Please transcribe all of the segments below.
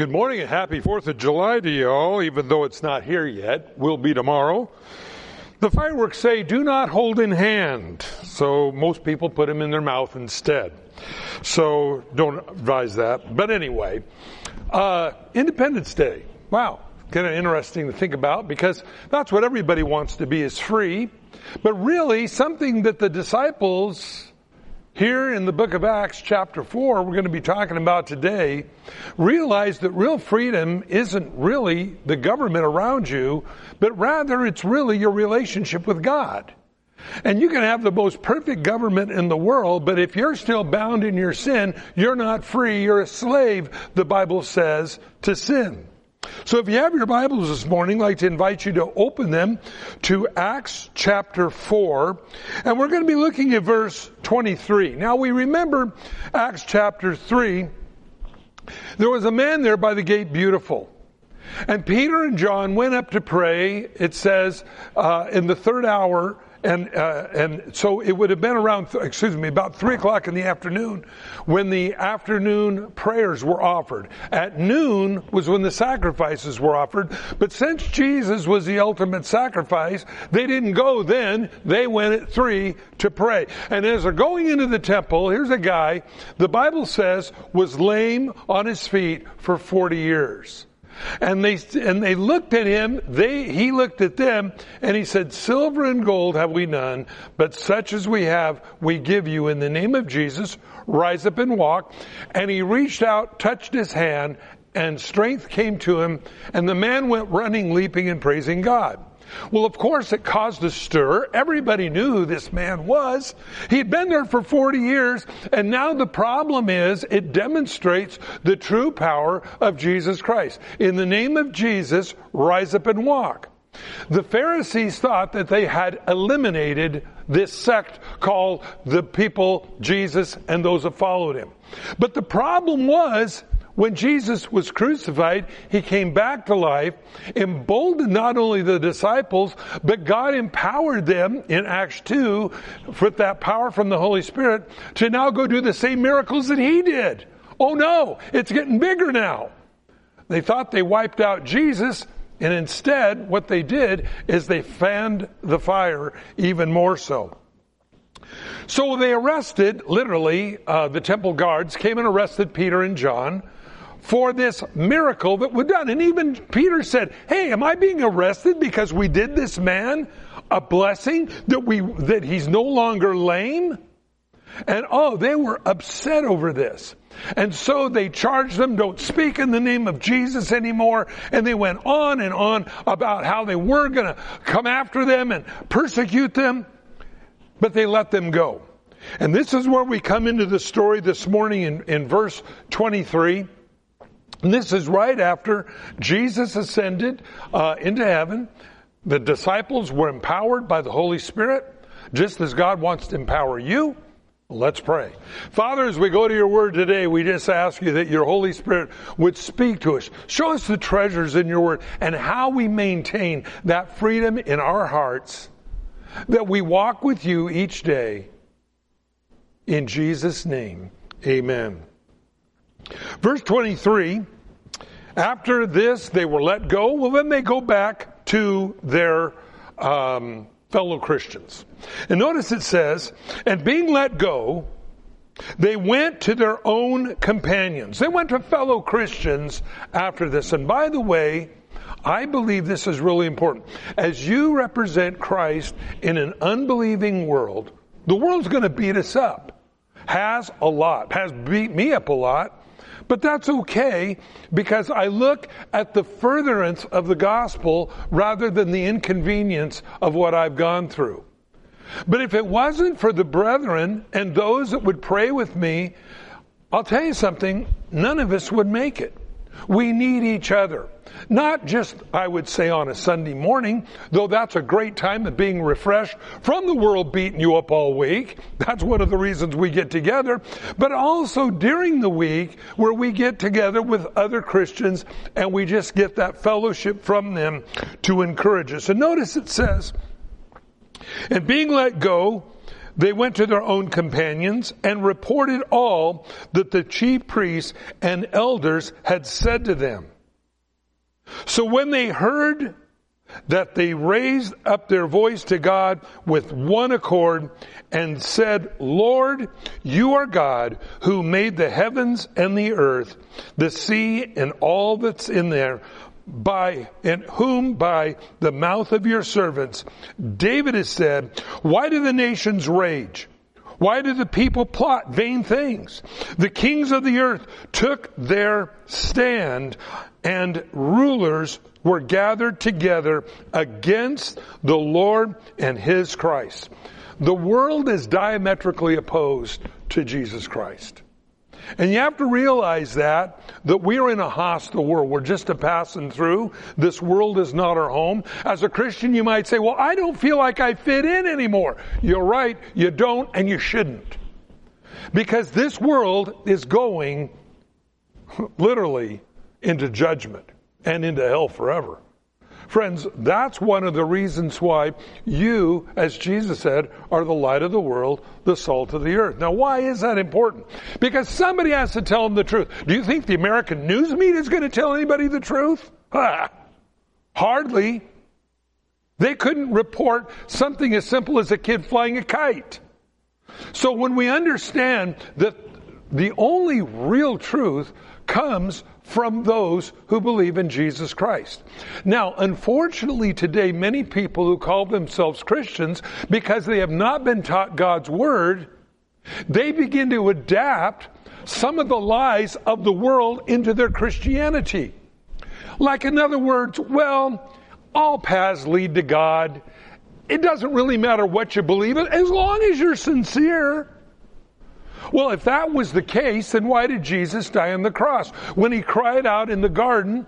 Good morning and happy 4th of July to you all, even though it's not here yet. Will be tomorrow. The fireworks say, do not hold in hand. So most people put them in their mouth instead. So don't advise that. But anyway, uh, Independence Day. Wow. Kind of interesting to think about because that's what everybody wants to be is free. But really, something that the disciples here in the book of Acts, chapter 4, we're going to be talking about today, realize that real freedom isn't really the government around you, but rather it's really your relationship with God. And you can have the most perfect government in the world, but if you're still bound in your sin, you're not free. You're a slave, the Bible says, to sin. So if you have your Bibles this morning, I'd like to invite you to open them to Acts chapter 4, and we're going to be looking at verse 23. Now we remember Acts chapter 3, there was a man there by the gate beautiful. And Peter and John went up to pray, it says, uh, in the third hour, and uh, and so it would have been around excuse me about three o'clock in the afternoon when the afternoon prayers were offered. At noon was when the sacrifices were offered. But since jesus was the ultimate sacrifice they didn't go then. They went at three to pray. And as they're going into the temple here's a guy the bible says was lame on his feet for 40 years and they, and they looked at him, they, he looked at them, and he said, silver and gold have we none, but such as we have, we give you in the name of Jesus, rise up and walk. And he reached out, touched his hand, and strength came to him, and the man went running, leaping, and praising God. Well, of course, it caused a stir. Everybody knew who this man was. He'd been there for 40 years, and now the problem is it demonstrates the true power of Jesus Christ. In the name of Jesus, rise up and walk. The Pharisees thought that they had eliminated this sect called the people, Jesus, and those that followed him. But the problem was when Jesus was crucified, he came back to life, emboldened not only the disciples, but God empowered them in Acts 2 with that power from the Holy Spirit to now go do the same miracles that he did. Oh no, it's getting bigger now. They thought they wiped out Jesus, and instead, what they did is they fanned the fire even more so. So they arrested, literally, uh, the temple guards came and arrested Peter and John for this miracle that was done. And even Peter said, Hey, am I being arrested because we did this man a blessing that we, that he's no longer lame? And oh, they were upset over this. And so they charged them, don't speak in the name of Jesus anymore. And they went on and on about how they were going to come after them and persecute them. But they let them go. And this is where we come into the story this morning in, in verse 23. And this is right after Jesus ascended uh, into heaven. The disciples were empowered by the Holy Spirit, just as God wants to empower you. Let's pray. Father, as we go to your word today, we just ask you that your Holy Spirit would speak to us. Show us the treasures in your word and how we maintain that freedom in our hearts that we walk with you each day. In Jesus' name, amen. Verse 23 After this, they were let go. Well, then they go back to their um, fellow Christians. And notice it says, and being let go, they went to their own companions. They went to fellow Christians after this. And by the way, I believe this is really important. As you represent Christ in an unbelieving world, the world's going to beat us up. Has a lot. Has beat me up a lot. But that's okay because I look at the furtherance of the gospel rather than the inconvenience of what I've gone through. But if it wasn't for the brethren and those that would pray with me, I'll tell you something, none of us would make it. We need each other. Not just, I would say, on a Sunday morning, though that's a great time of being refreshed from the world beating you up all week. That's one of the reasons we get together. But also during the week where we get together with other Christians and we just get that fellowship from them to encourage us. And notice it says, and being let go, they went to their own companions and reported all that the chief priests and elders had said to them. So when they heard that they raised up their voice to God with one accord and said, Lord, you are God who made the heavens and the earth, the sea and all that's in there, by in whom by the mouth of your servants David has said, why do the nations rage? Why do the people plot vain things? The kings of the earth took their stand and rulers were gathered together against the Lord and His Christ. The world is diametrically opposed to Jesus Christ. And you have to realize that, that we're in a hostile world. We're just a passing through. This world is not our home. As a Christian, you might say, well, I don't feel like I fit in anymore. You're right. You don't and you shouldn't. Because this world is going literally into judgment and into hell forever. Friends, that's one of the reasons why you, as Jesus said, are the light of the world, the salt of the earth. Now, why is that important? Because somebody has to tell them the truth. Do you think the American news media is going to tell anybody the truth? Hardly. They couldn't report something as simple as a kid flying a kite. So when we understand that the only real truth comes from those who believe in Jesus Christ. Now, unfortunately today, many people who call themselves Christians, because they have not been taught God's Word, they begin to adapt some of the lies of the world into their Christianity. Like, in other words, well, all paths lead to God. It doesn't really matter what you believe in, as long as you're sincere. Well, if that was the case, then why did Jesus die on the cross? When he cried out in the garden,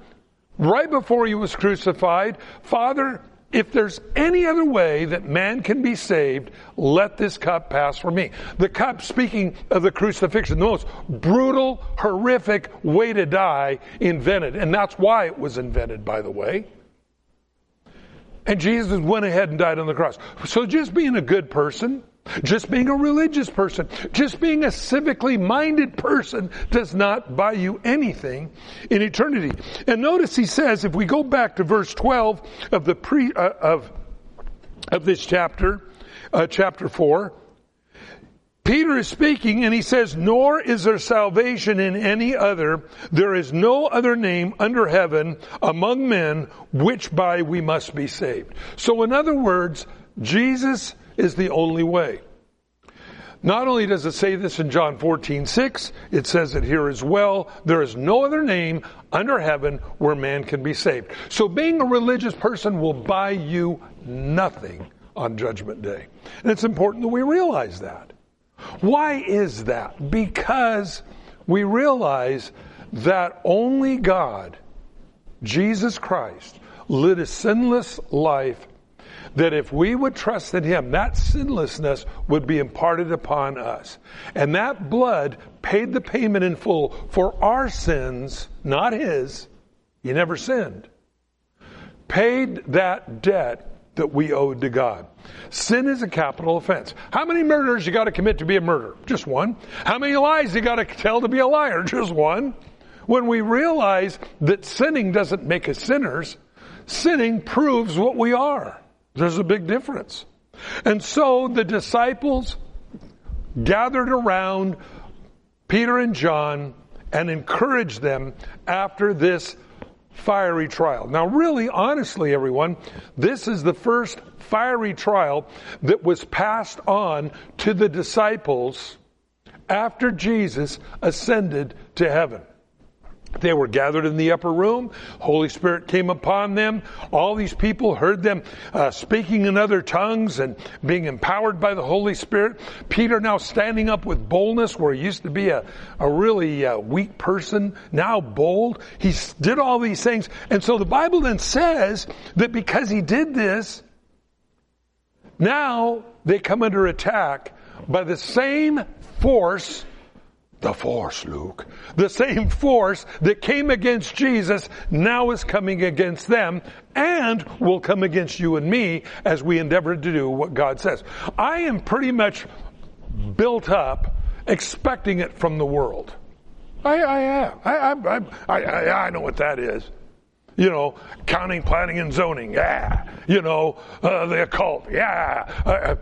right before he was crucified, Father, if there's any other way that man can be saved, let this cup pass from me. The cup, speaking of the crucifixion, the most brutal, horrific way to die invented. And that's why it was invented, by the way. And Jesus went ahead and died on the cross. So just being a good person, just being a religious person, just being a civically minded person does not buy you anything in eternity. And notice he says, if we go back to verse 12 of the pre, uh, of, of this chapter, uh, chapter 4, Peter is speaking and he says, Nor is there salvation in any other. There is no other name under heaven among men which by we must be saved. So in other words, Jesus is the only way. Not only does it say this in John 14, 6, it says it here as well. There is no other name under heaven where man can be saved. So being a religious person will buy you nothing on judgment day. And it's important that we realize that. Why is that? Because we realize that only God, Jesus Christ, lived a sinless life that if we would trust in Him, that sinlessness would be imparted upon us. And that blood paid the payment in full for our sins, not His. He never sinned. Paid that debt that we owed to God. Sin is a capital offense. How many murders you got to commit to be a murderer? Just one. How many lies you got to tell to be a liar? Just one. When we realize that sinning doesn't make us sinners, sinning proves what we are. There's a big difference. And so the disciples gathered around Peter and John and encouraged them after this fiery trial. Now, really, honestly, everyone, this is the first fiery trial that was passed on to the disciples after Jesus ascended to heaven. They were gathered in the upper room. Holy Spirit came upon them. All these people heard them uh, speaking in other tongues and being empowered by the Holy Spirit. Peter now standing up with boldness where he used to be a, a really uh, weak person, now bold. He did all these things. And so the Bible then says that because he did this, now they come under attack by the same force The force, Luke. The same force that came against Jesus now is coming against them and will come against you and me as we endeavor to do what God says. I am pretty much built up expecting it from the world. I, I am. I, I, I, I, know what that is. You know, counting, planning, and zoning. Yeah. You know, uh, the occult. Yeah. Uh,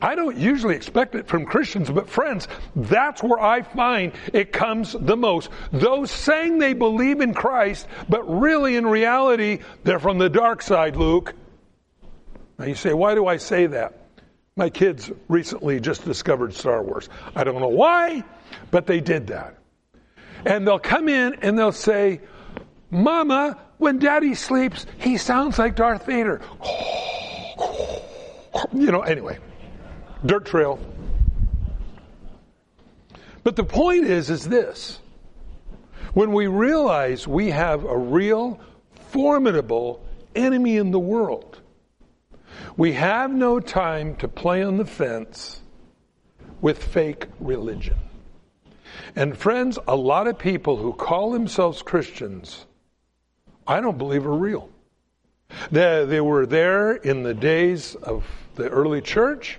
I don't usually expect it from Christians, but friends, that's where I find it comes the most. Those saying they believe in Christ, but really in reality, they're from the dark side, Luke. Now you say, why do I say that? My kids recently just discovered Star Wars. I don't know why, but they did that. And they'll come in and they'll say, Mama, when daddy sleeps, he sounds like Darth Vader. You know, anyway dirt trail. But the point is, is this. When we realize we have a real, formidable enemy in the world, we have no time to play on the fence with fake religion. And friends, a lot of people who call themselves Christians, I don't believe are real. They, they were there in the days of the early church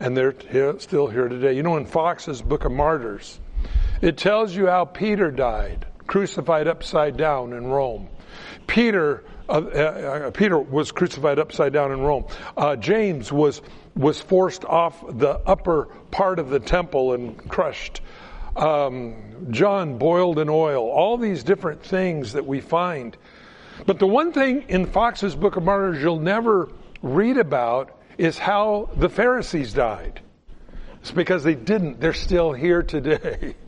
and they're still here today. You know, in Foxe's Book of Martyrs, it tells you how Peter died, crucified upside down in Rome. Peter, uh, uh, Peter was crucified upside down in Rome. Uh, James was was forced off the upper part of the temple and crushed. Um, John boiled in oil. All these different things that we find. But the one thing in Foxe's Book of Martyrs you'll never read about is how the Pharisees died. It's because they didn't. They're still here today.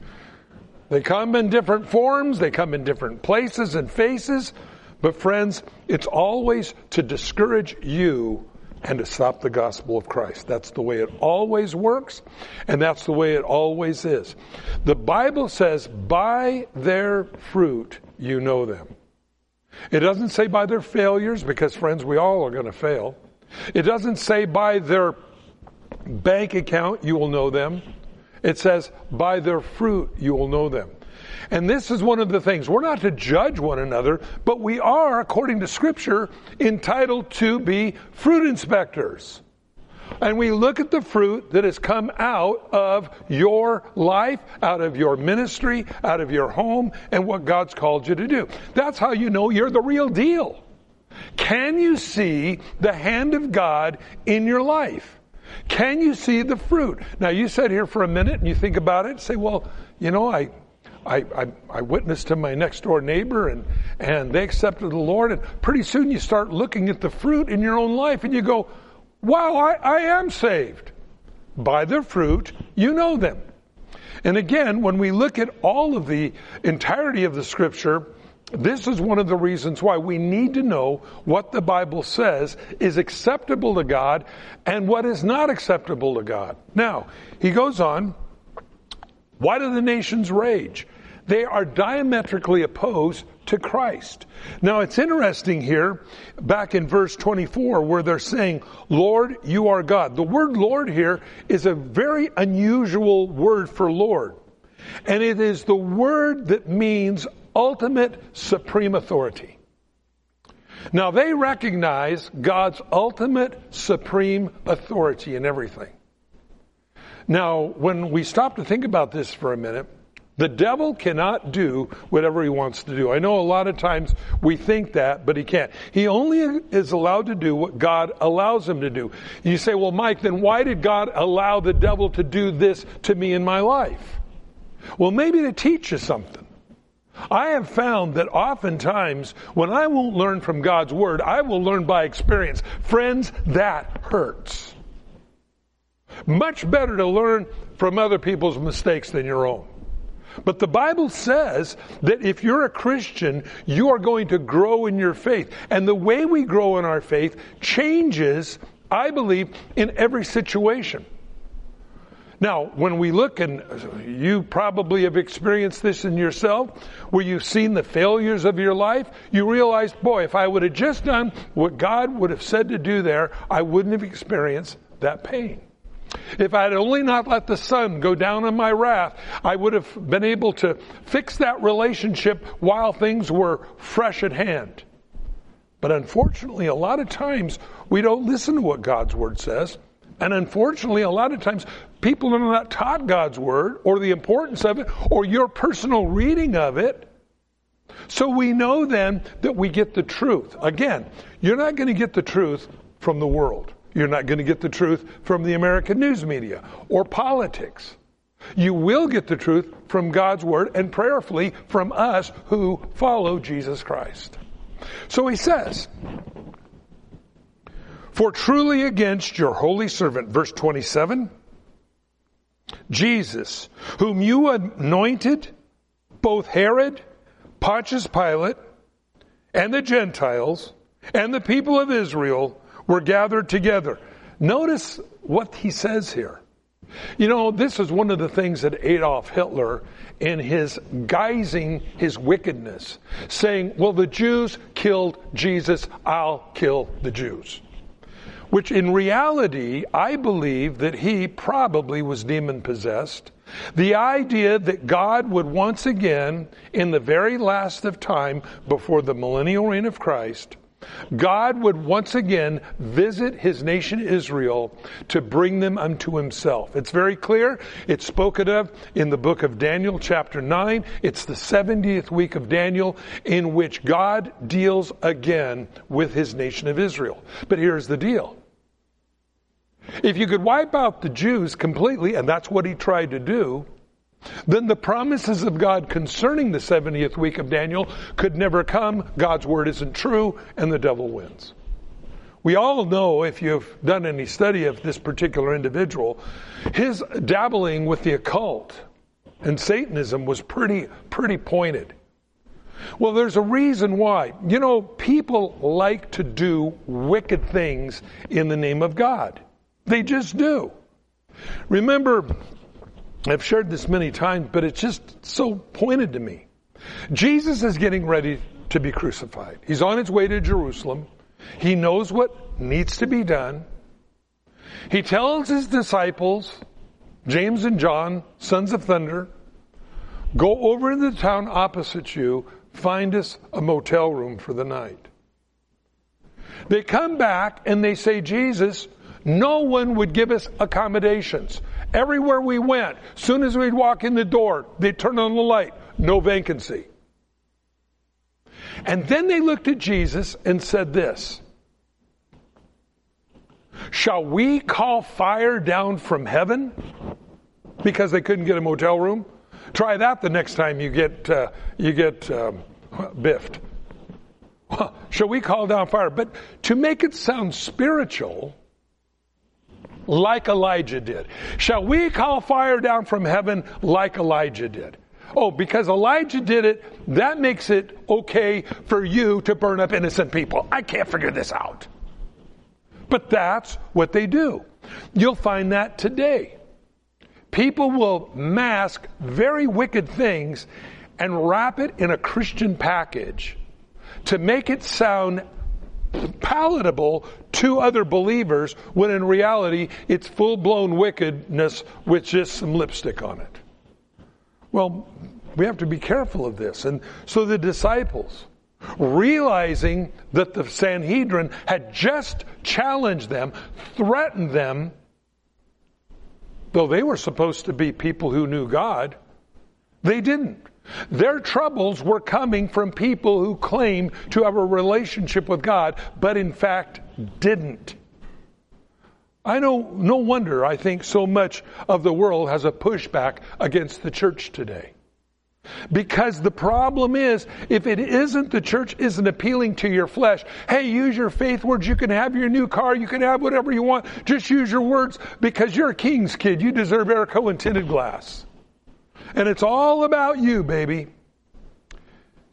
They come in different forms, they come in different places and faces, but friends, it's always to discourage you and to stop the gospel of Christ. That's the way it always works, and that's the way it always is. The Bible says, by their fruit you know them. It doesn't say by their failures, because friends, we all are going to fail. It doesn't say by their bank account you will know them. It says by their fruit you will know them. And this is one of the things. We're not to judge one another, but we are, according to Scripture, entitled to be fruit inspectors. And we look at the fruit that has come out of your life, out of your ministry, out of your home, and what God's called you to do. That's how you know you're the real deal. Can you see the hand of God in your life? Can you see the fruit? Now, you sit here for a minute and you think about it say, well, you know, I, I, I, I, witnessed to my next door neighbor and, and they accepted the Lord. And pretty soon you start looking at the fruit in your own life and you go, wow, I, I am saved. By their fruit, you know them. And again, when we look at all of the entirety of the scripture, this is one of the reasons why we need to know what the Bible says is acceptable to God and what is not acceptable to God. Now, he goes on, why do the nations rage? They are diametrically opposed to Christ. Now it's interesting here, back in verse 24, where they're saying, Lord, you are God. The word Lord here is a very unusual word for Lord. And it is the word that means ultimate supreme authority. Now they recognize God's ultimate supreme authority in everything. Now, when we stop to think about this for a minute, the devil cannot do whatever he wants to do. I know a lot of times we think that, but he can't. He only is allowed to do what God allows him to do. You say, well, Mike, then why did God allow the devil to do this to me in my life? Well, maybe to teach you something. I have found that oftentimes when I won't learn from God's Word, I will learn by experience. Friends, that hurts. Much better to learn from other people's mistakes than your own. But the Bible says that if you're a Christian, you are going to grow in your faith. And the way we grow in our faith changes, I believe, in every situation. Now, when we look, and you probably have experienced this in yourself, where you've seen the failures of your life, you realize, boy, if I would have just done what God would have said to do there, I wouldn't have experienced that pain. If I had only not let the sun go down on my wrath, I would have been able to fix that relationship while things were fresh at hand. But unfortunately, a lot of times we don't listen to what God's Word says. And unfortunately, a lot of times people are not taught God's Word or the importance of it or your personal reading of it. So we know then that we get the truth. Again, you're not going to get the truth from the world. You're not going to get the truth from the American news media or politics. You will get the truth from God's Word and prayerfully from us who follow Jesus Christ. So he says, For truly against your holy servant, verse 27, Jesus, whom you anointed, both Herod, Pontius Pilate, and the Gentiles, and the people of Israel, were gathered together. Notice what he says here. You know, this is one of the things that Adolf Hitler, in his guising his wickedness, saying, well, the Jews killed Jesus, I'll kill the Jews. Which in reality, I believe that he probably was demon possessed. The idea that God would once again, in the very last of time, before the millennial reign of Christ, God would once again visit his nation Israel to bring them unto himself. It's very clear. It's spoken of in the book of Daniel, chapter 9. It's the 70th week of Daniel in which God deals again with his nation of Israel. But here's the deal. If you could wipe out the Jews completely, and that's what he tried to do, then the promises of God concerning the 70th week of Daniel could never come. God's word isn't true, and the devil wins. We all know, if you've done any study of this particular individual, his dabbling with the occult and Satanism was pretty, pretty pointed. Well, there's a reason why. You know, people like to do wicked things in the name of God. They just do. Remember I've shared this many times, but it's just so pointed to me. Jesus is getting ready to be crucified. He's on his way to Jerusalem. He knows what needs to be done. He tells his disciples, James and John, sons of thunder, go over to the town opposite you, find us a motel room for the night. They come back and they say, Jesus, no one would give us accommodations. Everywhere we went, soon as we'd walk in the door, they'd turn on the light. No vacancy. And then they looked at Jesus and said this Shall we call fire down from heaven? Because they couldn't get a motel room? Try that the next time you get, uh, you get um, biffed. Shall we call down fire? But to make it sound spiritual, like Elijah did. Shall we call fire down from heaven like Elijah did? Oh, because Elijah did it, that makes it okay for you to burn up innocent people. I can't figure this out. But that's what they do. You'll find that today. People will mask very wicked things and wrap it in a Christian package to make it sound palatable to other believers when in reality it's full blown wickedness with just some lipstick on it. Well, we have to be careful of this. And so the disciples, realizing that the Sanhedrin had just challenged them, threatened them, though they were supposed to be people who knew God, they didn't. Their troubles were coming from people who claimed to have a relationship with God, but in fact didn't. I know, no wonder I think so much of the world has a pushback against the church today. Because the problem is, if it isn't, the church isn't appealing to your flesh. Hey, use your faith words. You can have your new car. You can have whatever you want. Just use your words because you're a king's kid. You deserve air and tinted glass. And it's all about you, baby.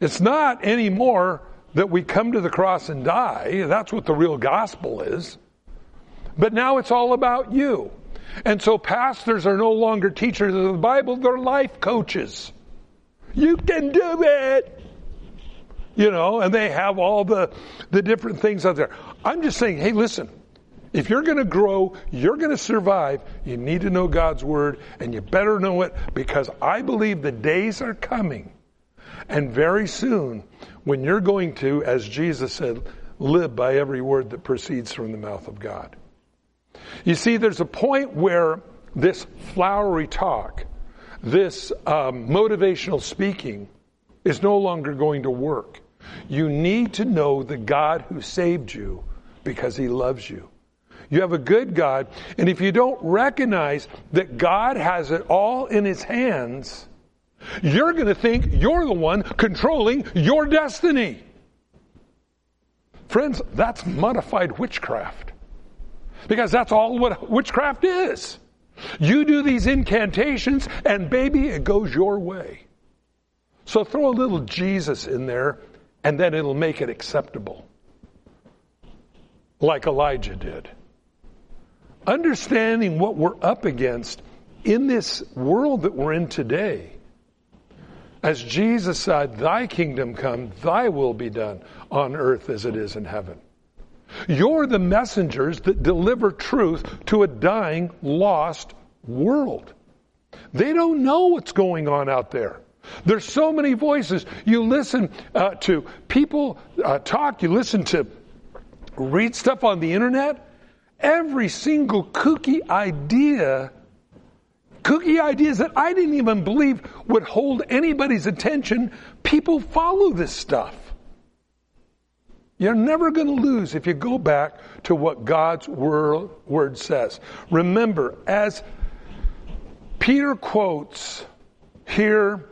It's not anymore that we come to the cross and die. That's what the real gospel is. But now it's all about you. And so pastors are no longer teachers of the Bible, they're life coaches. You can do it. You know, and they have all the, the different things out there. I'm just saying, hey, listen, If you're going to grow, you're going to survive, you need to know God's Word, and you better know it because I believe the days are coming. And very soon, when you're going to, as Jesus said, live by every word that proceeds from the mouth of God. You see, there's a point where this flowery talk, this um, motivational speaking, is no longer going to work. You need to know the God who saved you because he loves you. You have a good God, and if you don't recognize that God has it all in his hands, you're going to think you're the one controlling your destiny. Friends, that's modified witchcraft. Because that's all what witchcraft is. You do these incantations, and baby, it goes your way. So throw a little Jesus in there, and then it'll make it acceptable. Like Elijah did. Understanding what we're up against in this world that we're in today. As Jesus said, Thy kingdom come, Thy will be done on earth as it is in heaven. You're the messengers that deliver truth to a dying, lost world. They don't know what's going on out there. There's so many voices. You listen uh, to people uh, talk, you listen to read stuff on the internet. Every single kooky idea, kooky ideas that I didn't even believe would hold anybody's attention, people follow this stuff. You're never going to lose if you go back to what God's word says. Remember, as Peter quotes here,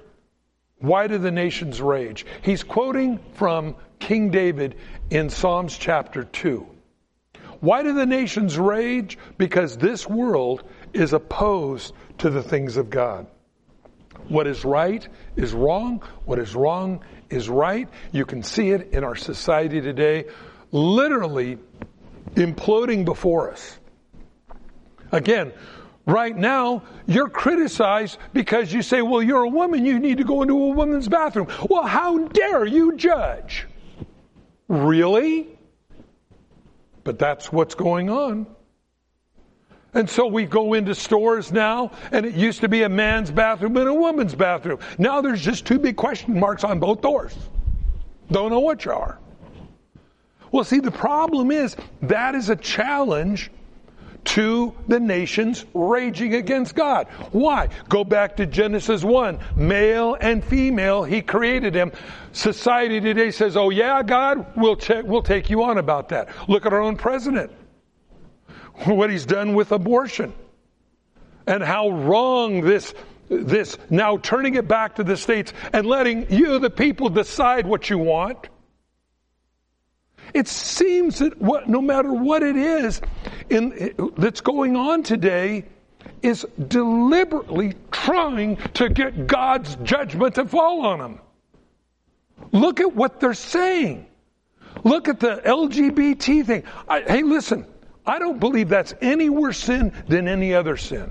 why do the nations rage? He's quoting from King David in Psalms chapter 2. Why do the nations rage? Because this world is opposed to the things of God. What is right is wrong. What is wrong is right. You can see it in our society today, literally imploding before us. Again, right now, you're criticized because you say, well, you're a woman, you need to go into a woman's bathroom. Well, how dare you judge? Really? But that's what's going on. And so we go into stores now, and it used to be a man's bathroom and a woman's bathroom. Now there's just two big question marks on both doors. Don't know which are. Well, see, the problem is that is a challenge to the nations raging against God. Why? Go back to Genesis 1. Male and female, He created them. Society today says, oh yeah, God, we'll, we'll take you on about that. Look at our own president what he's done with abortion and how wrong this this now turning it back to the states and letting you the people decide what you want it seems that what, no matter what it is in, that's going on today is deliberately trying to get God's judgment to fall on them. Look at what they're saying. Look at the LGBT thing. I, hey, listen, I don't believe that's any worse sin than any other sin.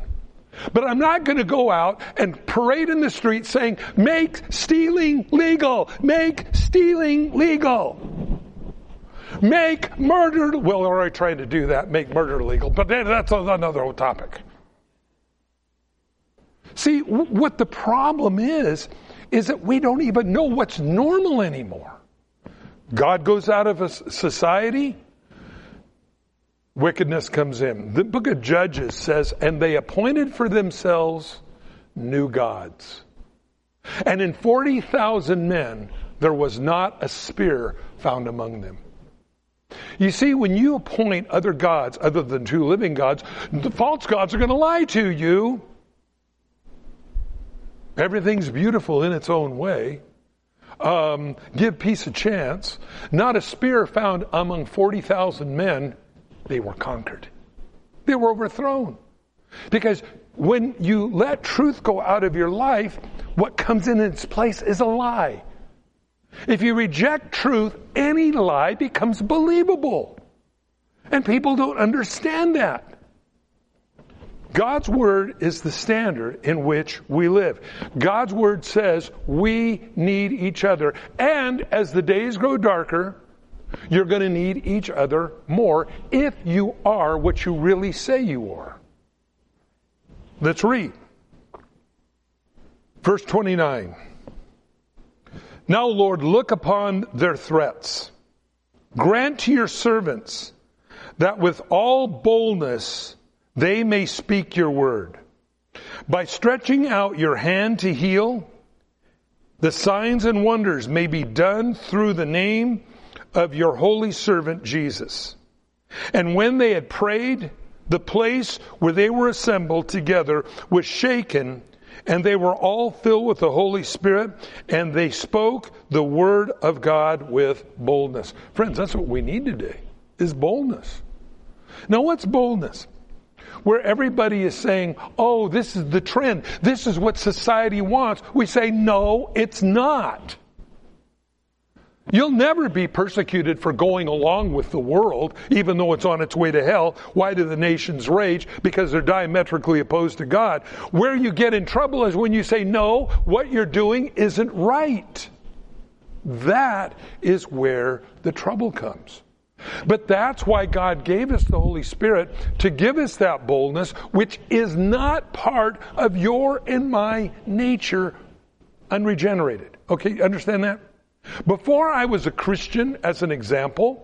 But I'm not going to go out and parade in the street saying, make stealing legal, make stealing legal. Make murder, well, we're already trying to do that, make murder legal, but that's another topic. See, what the problem is, is that we don't even know what's normal anymore. God goes out of a society, wickedness comes in. The book of Judges says, and they appointed for themselves new gods. And in 40,000 men, there was not a spear found among them. You see, when you appoint other gods other than two living gods, the false gods are going to lie to you. Everything's beautiful in its own way. Um, give peace a chance. Not a spear found among 40,000 men they were conquered. They were overthrown. Because when you let truth go out of your life, what comes in its place is a lie. If you reject truth, any lie becomes believable. And people don't understand that. God's word is the standard in which we live. God's word says we need each other. And as the days grow darker, You're going to need each other more if you are what you really say you are. Let's read. Verse 29. Now, Lord, look upon their threats. Grant to your servants that with all boldness they may speak your word. By stretching out your hand to heal, the signs and wonders may be done through the name of your holy servant Jesus. And when they had prayed, the place where they were assembled together was shaken, and they were all filled with the Holy Spirit, and they spoke the word of God with boldness. Friends, that's what we need today, is boldness. Now what's boldness? Where everybody is saying, oh, this is the trend. This is what society wants. We say, no, it's not. You'll never be persecuted for going along with the world, even though it's on its way to hell. Why do the nations rage? Because they're diametrically opposed to God. Where you get in trouble is when you say, no, what you're doing isn't right. That is where the trouble comes. But that's why God gave us the Holy Spirit to give us that boldness, which is not part of your and my nature unregenerated. Okay, understand that? Before I was a Christian, as an example,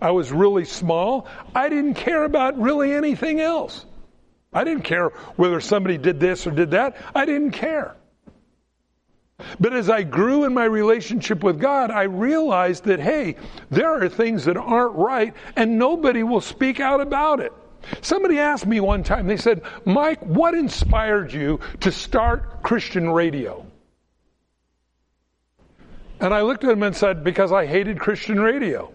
I was really small. I didn't care about really anything else. I didn't care whether somebody did this or did that. I didn't care. But as I grew in my relationship with God, I realized that, hey, there are things that aren't right and nobody will speak out about it. Somebody asked me one time, they said, Mike, what inspired you to start Christian radio? And I looked at him and said, Because I hated Christian radio.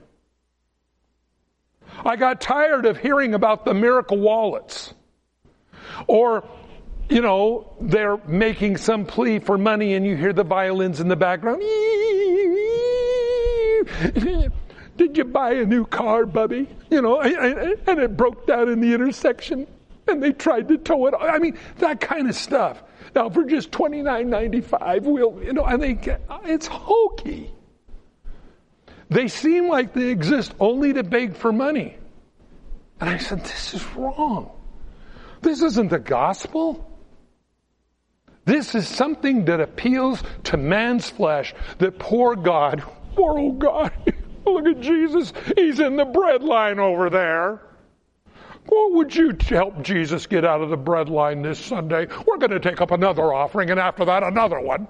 I got tired of hearing about the miracle wallets. Or, you know, they're making some plea for money and you hear the violins in the background. Did you buy a new car, Bubby? You know, and it broke down in the intersection and they tried to tow it. I mean, that kind of stuff. Now, for just twenty nine ninety five, we'll, you know, I think it's hokey. They seem like they exist only to beg for money. And I said, this is wrong. This isn't the gospel. This is something that appeals to man's flesh, that poor God, poor old God, look at Jesus, he's in the bread line over there. What would you help Jesus get out of the bread line this Sunday? We're going to take up another offering, and after that, another one.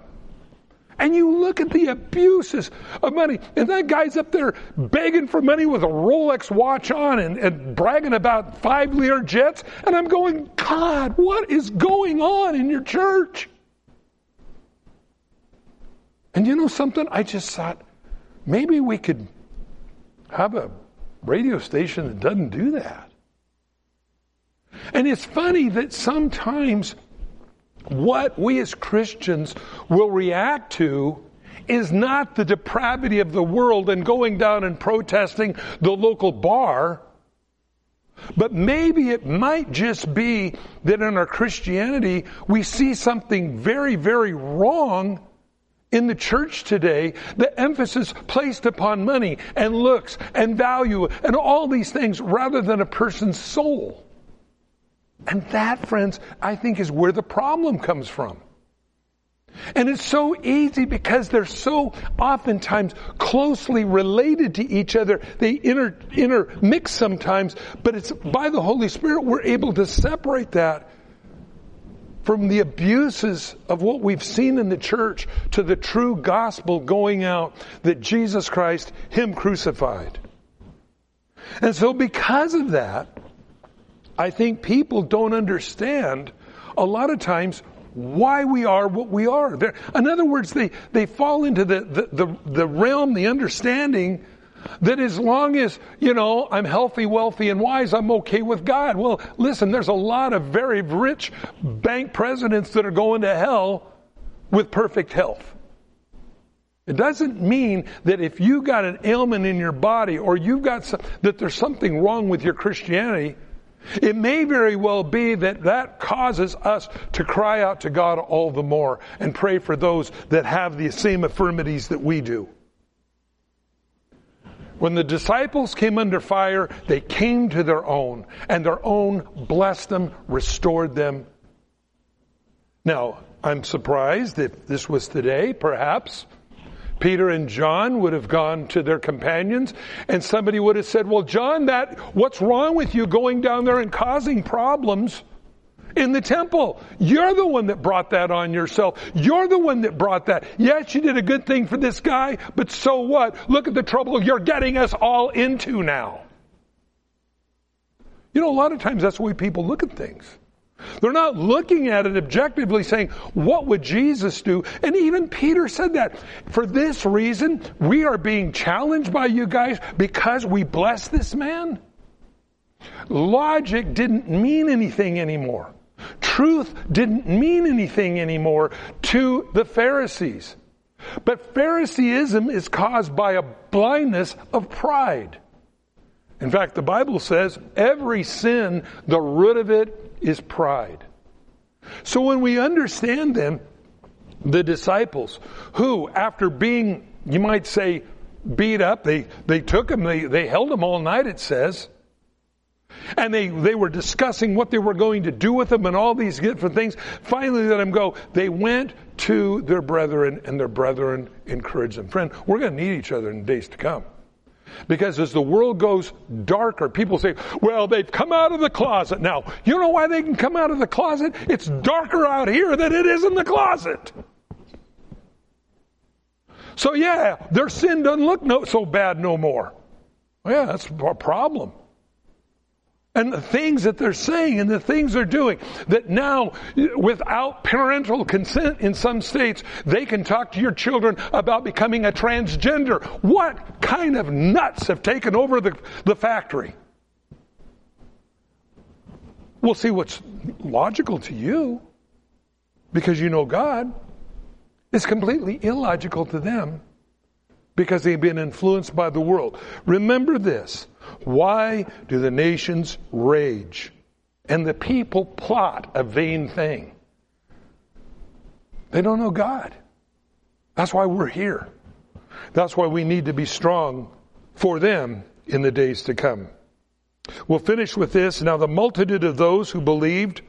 And you look at the abuses of money, and that guy's up there begging for money with a Rolex watch on and, and bragging about five Lear jets. And I'm going, God, what is going on in your church? And you know something? I just thought maybe we could have a radio station that doesn't do that. And it's funny that sometimes what we as Christians will react to is not the depravity of the world and going down and protesting the local bar, but maybe it might just be that in our Christianity we see something very, very wrong in the church today, the emphasis placed upon money and looks and value and all these things rather than a person's soul. And that, friends, I think is where the problem comes from. And it's so easy because they're so oftentimes closely related to each other. They inter, intermix sometimes, but it's by the Holy Spirit we're able to separate that from the abuses of what we've seen in the church to the true gospel going out that Jesus Christ, Him crucified. And so because of that, I think people don't understand a lot of times why we are what we are. They're, in other words, they, they fall into the, the, the, the realm, the understanding that as long as, you know, I'm healthy, wealthy, and wise, I'm okay with God. Well, listen, there's a lot of very rich bank presidents that are going to hell with perfect health. It doesn't mean that if you've got an ailment in your body or you've got some, that there's something wrong with your Christianity it may very well be that that causes us to cry out to God all the more and pray for those that have the same infirmities that we do. When the disciples came under fire, they came to their own, and their own blessed them, restored them. Now, I'm surprised if this was today, perhaps. Peter and John would have gone to their companions and somebody would have said, well, John, that, what's wrong with you going down there and causing problems? in the temple. You're the one that brought that on yourself. You're the one that brought that. Yes, you did a good thing for this guy, but so what? Look at the trouble you're getting us all into now. You know, a lot of times that's the way people look at things. They're not looking at it objectively saying, what would Jesus do? And even Peter said that. For this reason, we are being challenged by you guys because we bless this man. Logic didn't mean anything anymore. Truth didn't mean anything anymore to the Pharisees. But Phariseeism is caused by a blindness of pride. In fact, the Bible says every sin, the root of it is pride. So when we understand them, the disciples, who, after being, you might say, beat up, they, they took him, they, they held him all night, it says. And they, they were discussing what they were going to do with him and all these different things. Finally, let him go. They went to their brethren, and their brethren encouraged them. Friend, we're going to need each other in days to come. Because as the world goes darker, people say, well, they've come out of the closet. Now, you know why they can come out of the closet? It's darker out here than it is in the closet. So yeah, their sin doesn't look no, so bad no more. Well, yeah, that's a problem and the things that they're saying and the things they're doing that now without parental consent in some states they can talk to your children about becoming a transgender. What kind of nuts have taken over the, the factory? We'll see what's logical to you because you know god. Is completely illogical to them because they've been influenced by the world. Remember this why do the nations rage and the people plot a vain thing? They don't know God. That's why we're here. That's why we need to be strong for them in the days to come. We'll finish with this. Now, the multitude of those who believed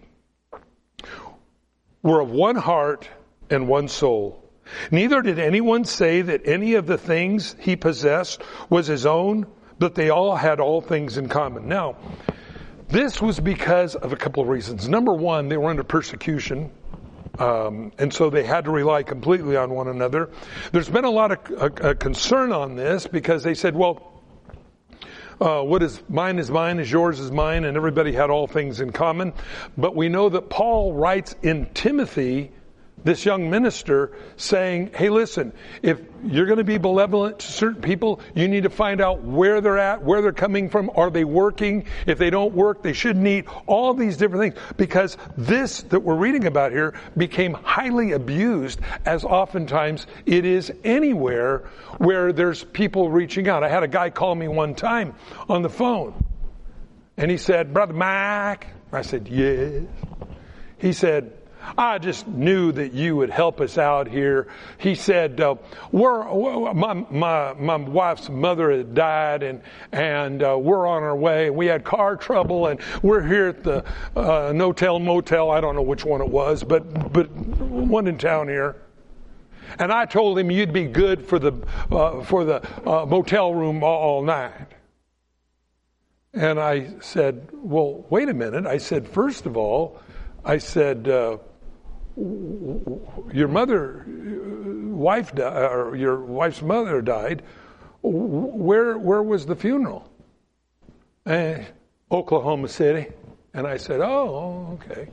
were of one heart and one soul. Neither did anyone say that any of the things he possessed was his own but they all had all things in common. Now, this was because of a couple of reasons. Number one, they were under persecution. Um, and so they had to rely completely on one another. There's been a lot of uh, uh, concern on this because they said, well, uh, what is mine is mine, is yours is mine, and everybody had all things in common. But we know that Paul writes in Timothy this young minister saying, Hey, listen, if you're going to be benevolent to certain people, you need to find out where they're at, where they're coming from. Are they working? If they don't work, they shouldn't eat. All these different things. Because this that we're reading about here became highly abused, as oftentimes it is anywhere where there's people reaching out. I had a guy call me one time on the phone, and he said, Brother Mike. I said, Yes. He said, I just knew that you would help us out here. He said, uh, we're, my, my, my wife's mother had died and, and uh, we're on our way. We had car trouble and we're here at the uh, Notel Motel. I don't know which one it was, but, but one in town here. And I told him you'd be good for the, uh, for the uh, motel room all, all night. And I said, well, wait a minute. I said, first of all, I said, uh, your mother, wife, or your wife's mother died. Where, where was the funeral? Eh, Oklahoma City. And I said, oh, okay.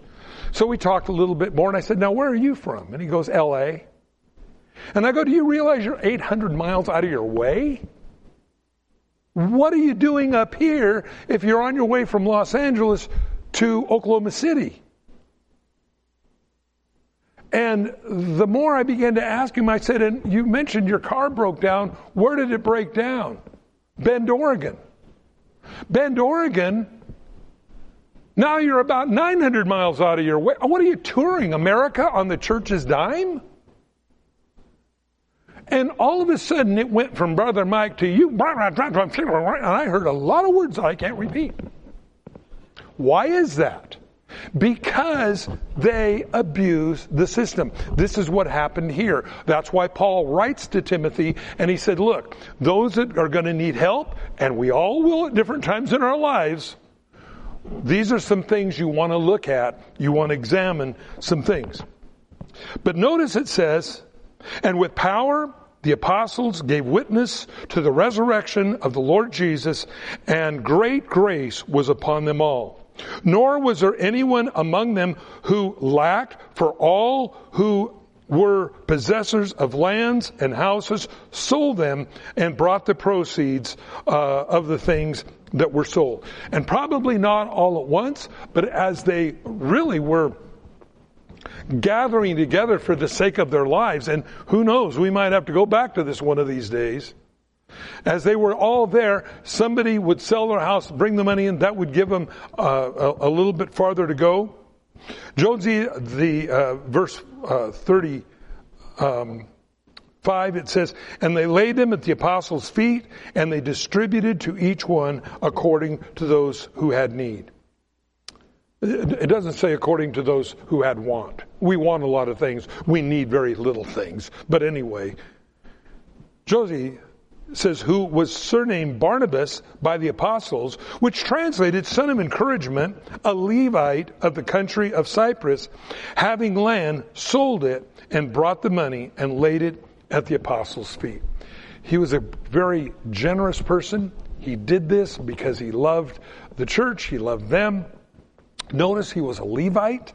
So we talked a little bit more, and I said, now where are you from? And he goes, L.A. And I go, do you realize you're 800 miles out of your way? What are you doing up here if you're on your way from Los Angeles to Oklahoma City? And the more I began to ask him, I said, and you mentioned your car broke down. Where did it break down? Bend, Oregon. Bend, Oregon. Now you're about 900 miles out of your way. What are you touring? America on the church's dime? And all of a sudden it went from Brother Mike to you, and I heard a lot of words I can't repeat. Why is that? Because they abuse the system. This is what happened here. That's why Paul writes to Timothy and he said, look, those that are going to need help, and we all will at different times in our lives, these are some things you want to look at. You want to examine some things. But notice it says, and with power, the apostles gave witness to the resurrection of the Lord Jesus, and great grace was upon them all. Nor was there anyone among them who lacked, for all who were possessors of lands and houses sold them and brought the proceeds uh, of the things that were sold. And probably not all at once, but as they really were gathering together for the sake of their lives. And who knows, we might have to go back to this one of these days. As they were all there, somebody would sell their house, bring the money in, that would give them uh, a, a, little bit farther to go. Jonesy, the uh, verse uh, 30, um, 5, it says, And they laid them at the apostles' feet, and they distributed to each one according to those who had need. It doesn't say according to those who had want. We want a lot of things. We need very little things. But anyway, Joses says, who was surnamed Barnabas by the apostles, which translated son of encouragement, a Levite of the country of Cyprus, having land, sold it, and brought the money and laid it at the apostles' feet. He was a very generous person. He did this because he loved the church, he loved them. Notice he was a Levite.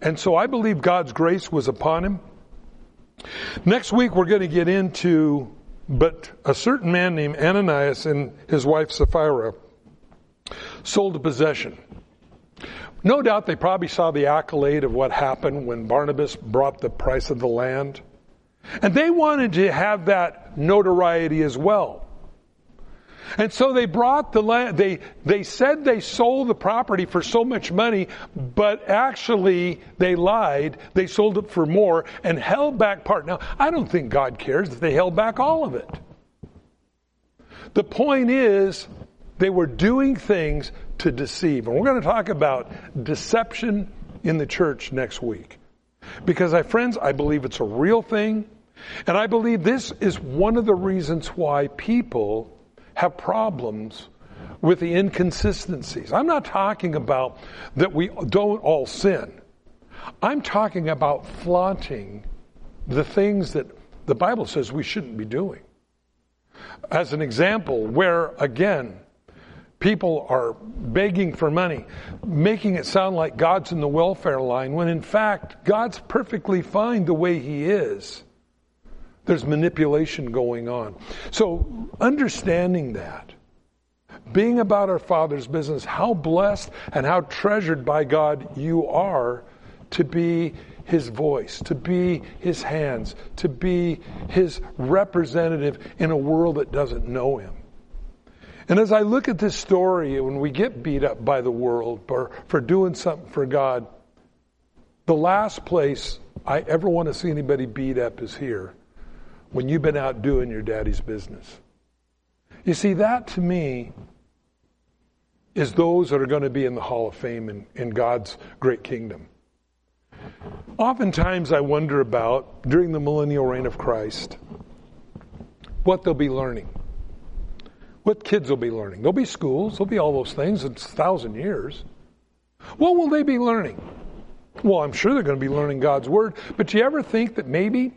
And so I believe God's grace was upon him. Next week we're going to get into, but a certain man named Ananias and his wife Sapphira sold a possession. No doubt they probably saw the accolade of what happened when Barnabas brought the price of the land. And they wanted to have that notoriety as well. And so they brought the land, they, they said they sold the property for so much money, but actually they lied. They sold it for more and held back part. Now, I don't think God cares if they held back all of it. The point is, they were doing things to deceive. And we're going to talk about deception in the church next week. Because, my friends, I believe it's a real thing. And I believe this is one of the reasons why people have problems with the inconsistencies. I'm not talking about that we don't all sin. I'm talking about flaunting the things that the Bible says we shouldn't be doing. As an example, where again, people are begging for money, making it sound like God's in the welfare line, when in fact, God's perfectly fine the way He is. There's manipulation going on. So, understanding that, being about our Father's business, how blessed and how treasured by God you are to be His voice, to be His hands, to be His representative in a world that doesn't know Him. And as I look at this story, when we get beat up by the world for, for doing something for God, the last place I ever want to see anybody beat up is here when you've been out doing your daddy's business. You see, that to me is those that are going to be in the Hall of Fame in, in God's great kingdom. Oftentimes, I wonder about, during the millennial reign of Christ, what they'll be learning. What kids will be learning. There'll be schools, there'll be all those things, it's a thousand years. What will they be learning? Well, I'm sure they're going to be learning God's Word, but do you ever think that maybe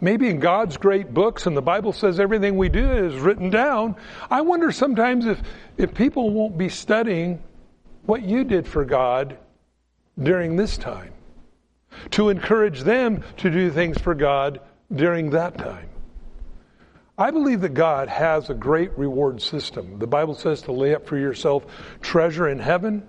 maybe in God's great books and the Bible says everything we do is written down. I wonder sometimes if, if people won't be studying what you did for God during this time to encourage them to do things for God during that time. I believe that God has a great reward system. The Bible says to lay up for yourself treasure in heaven.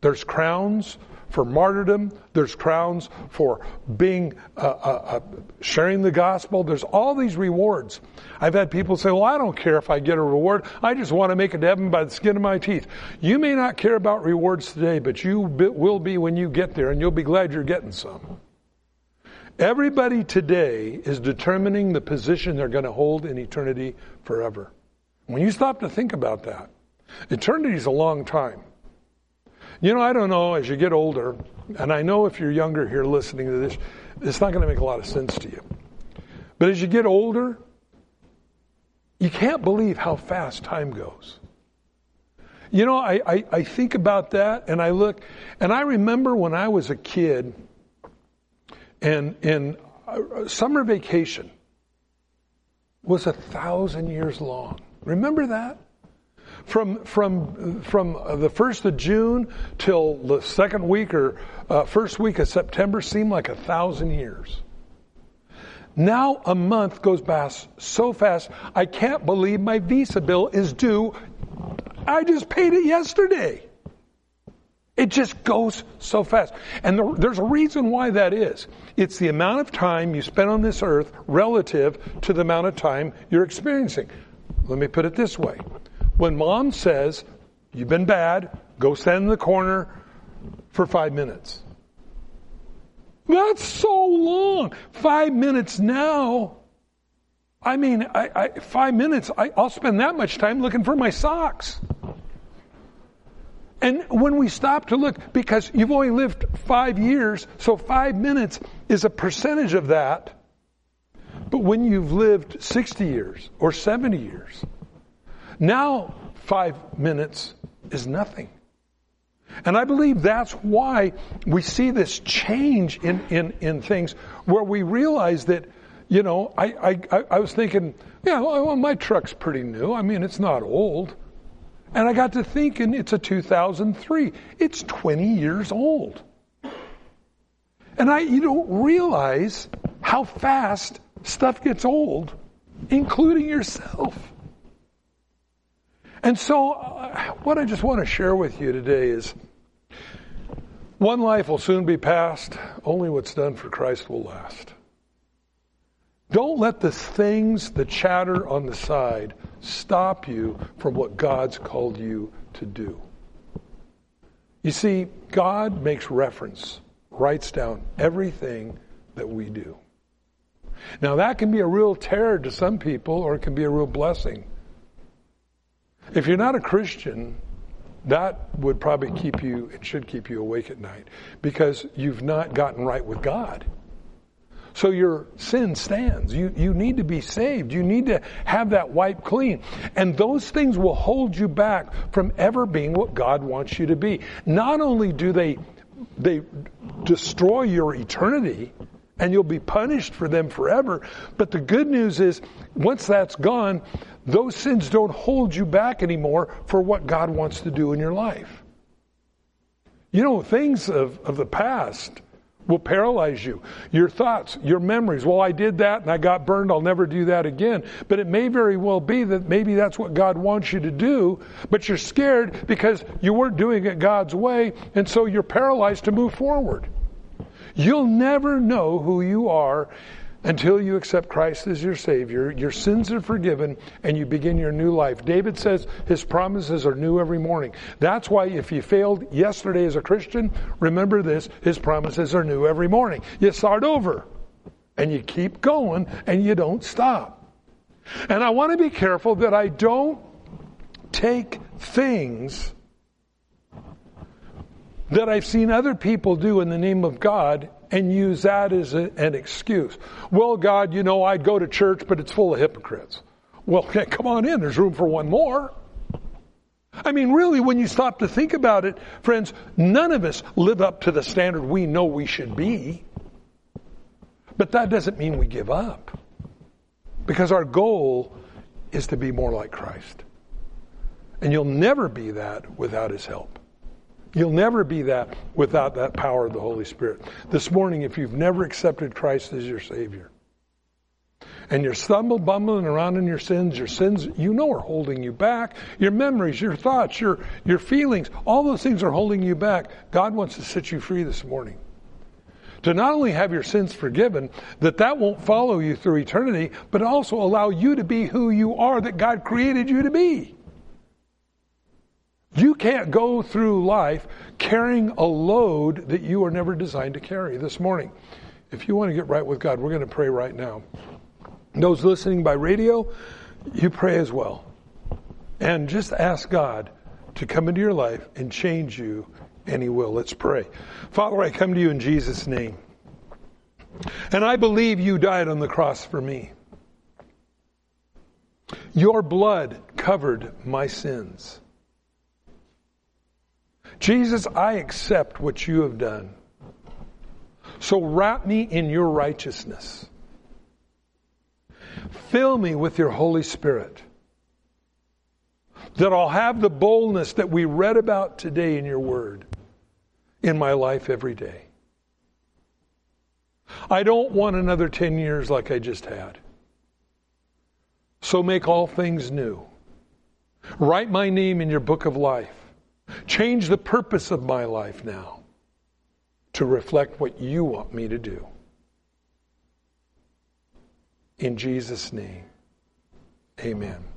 There's crowns for martyrdom. There's crowns for being uh, uh, uh, sharing the gospel. There's all these rewards. I've had people say, "Well, I don't care if I get a reward. I just want to make it to heaven by the skin of my teeth." You may not care about rewards today, but you will be when you get there, and you'll be glad you're getting some. Everybody today is determining the position they're going to hold in eternity forever. When you stop to think about that, eternity is a long time. You know, I don't know, as you get older, and I know if you're younger here listening to this, it's not going to make a lot of sense to you. But as you get older, you can't believe how fast time goes. You know, I, I, I, think about that and I look, and I remember when I was a kid and in uh, summer vacation was a thousand years long. Remember that? From, from, from the 1st of June till the second week or uh, first week of September seemed like a thousand years. Now a month goes past so fast, I can't believe my visa bill is due I just paid it yesterday. It just goes so fast. And the, there's a reason why that is. It's the amount of time you spend on this earth relative to the amount of time you're experiencing. Let me put it this way. When mom says, you've been bad, go stand in the corner for five minutes. That's so long. Five minutes now. I mean, I, I, five minutes, I, I'll spend that much time looking for my socks. And when we stop to look, because you've only lived five years, so five minutes is a percentage of that. But when you've lived 60 years or 70 years, now five minutes is nothing. And I believe that's why we see this change in, in, in things where we realize that, you know, I, I, I was thinking, yeah, well, my truck's pretty new. I mean, it's not old. And I got to thinking, it's a 2003. It's 20 years old. And I, you don't realize how fast stuff gets old, including yourself. And so, uh, what I just want to share with you today is one life will soon be past, only what's done for Christ will last. Don't let the things, the chatter on the side, stop you from what God's called you to do. You see, God makes reference, writes down everything that we do. Now, that can be a real terror to some people, or it can be a real blessing. If you're not a Christian, that would probably keep you, it should keep you awake at night because you've not gotten right with God. So your sin stands. You, you need to be saved. You need to have that wiped clean. And those things will hold you back from ever being what God wants you to be. Not only do they, they destroy your eternity, and you'll be punished for them forever. But the good news is, once that's gone, those sins don't hold you back anymore for what God wants to do in your life. You know, things of, of the past will paralyze you. Your thoughts, your memories. Well, I did that and I got burned. I'll never do that again. But it may very well be that maybe that's what God wants you to do, but you're scared because you weren't doing it God's way, and so you're paralyzed to move forward. You'll never know who you are until you accept Christ as your Savior, your sins are forgiven, and you begin your new life. David says his promises are new every morning. That's why if you failed yesterday as a Christian, remember this his promises are new every morning. You start over, and you keep going, and you don't stop. And I want to be careful that I don't take things that I've seen other people do in the name of God and use that as a, an excuse. Well, God, you know, I'd go to church, but it's full of hypocrites. Well, come on in. There's room for one more. I mean, really, when you stop to think about it, friends, none of us live up to the standard we know we should be. But that doesn't mean we give up. Because our goal is to be more like Christ. And you'll never be that without His help. You'll never be that without that power of the Holy Spirit. This morning, if you've never accepted Christ as your Savior, and you're stumbling, bumbling around in your sins, your sins you know are holding you back. Your memories, your thoughts, your, your feelings, all those things are holding you back. God wants to set you free this morning. To not only have your sins forgiven, that that won't follow you through eternity, but also allow you to be who you are that God created you to be. You can't go through life carrying a load that you are never designed to carry. This morning, If you want to get right with God, we're going to pray right now. Those listening by radio, you pray as well. And just ask God to come into your life and change you, and He will. Let's pray. Father, I come to you in Jesus' name. And I believe you died on the cross for me. Your blood covered my sins. Jesus, I accept what you have done. So wrap me in your righteousness. Fill me with your Holy Spirit. That I'll have the boldness that we read about today in your word in my life every day. I don't want another 10 years like I just had. So make all things new. Write my name in your book of life. Change the purpose of my life now to reflect what you want me to do. In Jesus' name, amen.